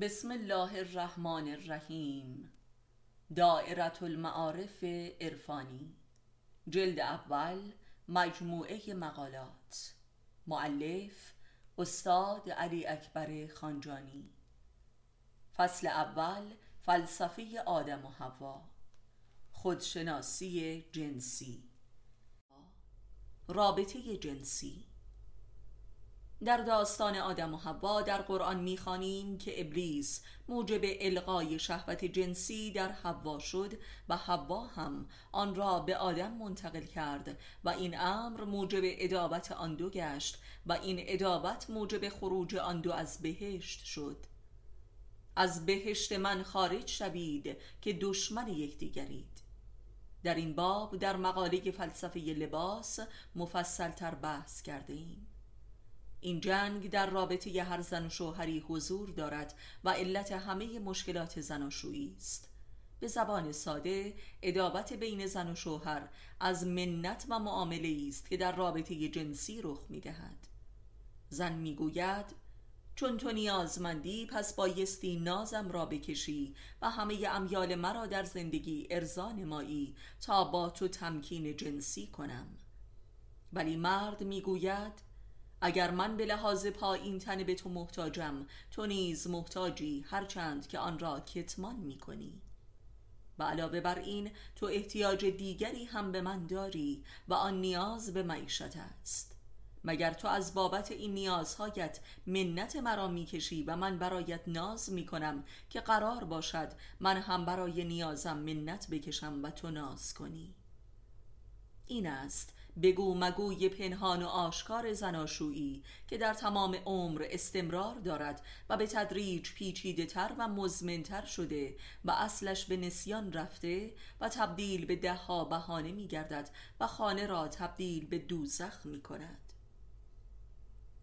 بسم الله الرحمن الرحیم. دائرة المعارف عرفانی. جلد اول مجموعه مقالات. معلف استاد علی اکبر خانجانی. فصل اول فلسفه آدم و هوا خودشناسی جنسی. رابطه جنسی. در داستان آدم و حوا در قرآن می‌خوانیم که ابلیس موجب القای شهوت جنسی در حوا شد و حوا هم آن را به آدم منتقل کرد و این امر موجب ادابت آن دو گشت و این ادابت موجب خروج آن دو از بهشت شد. از بهشت من خارج شوید که دشمن یکدیگرید. در این باب در مقاله فلسفه لباس مفصل تر بحث کرده ایم این جنگ در رابطه هر زن و شوهری حضور دارد و علت همه مشکلات زناشویی است. به زبان ساده ادابت بین زن و شوهر از منت و معامله است که در رابطه جنسی رخ می دهد زن می گوید چون تو نیازمندی پس بایستی نازم را بکشی و همه امیال مرا در زندگی ارزان مایی تا با تو تمکین جنسی کنم. ولی مرد می‌گوید اگر من به لحاظ پایین تن به تو محتاجم تو نیز محتاجی هرچند که آن را کتمان می کنی و علاوه بر این تو احتیاج دیگری هم به من داری و آن نیاز به معیشت است. مگر تو از بابت این نیازهایت منت مرا می‌کشی و من برایت ناز می‌کنم که قرار باشد من هم برای نیازم منت بکشم و تو ناز کنی؟ این است بگو مگوی پنهان و آشکار زناشویی که در تمام عمر استمرار دارد و به تدریج پیچیده تر و مزمنتر شده و اصلش به نسیان رفته و تبدیل به دهها بهانه می گردد و خانه را تبدیل به دوزخ می کند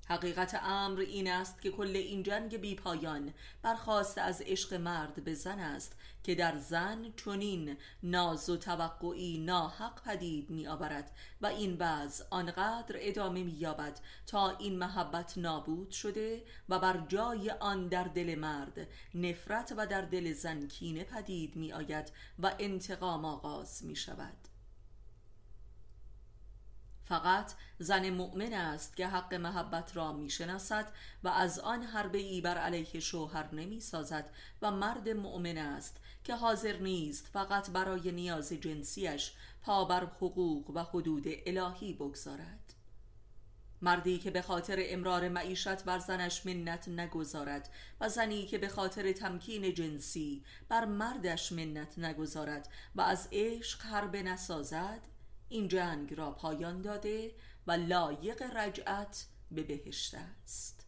حقیقت امر این است که کل این جنگ بی پایان برخواست از عشق مرد به زن است که در زن چنین ناز و توقعی ناحق پدید می آورد و این بعض آنقدر ادامه می یابد تا این محبت نابود شده و بر جای آن در دل مرد نفرت و در دل زن کینه پدید می آید و انتقام آغاز می شود فقط زن مؤمن است که حق محبت را می‌شناسد و از آن حربه ای بر علیه شوهر نمی سازد و مرد مؤمن است که حاضر نیست فقط برای نیاز جنسیش پا بر حقوق و حدود الهی بگذارد. مردی که به خاطر امرار معیشت بر زنش منت نگذارد و زنی که به خاطر تمکین جنسی بر مردش منت نگذارد و از عشق حربه نسازد این جنگ را پایان داده و لایق رجعت به بهشت است.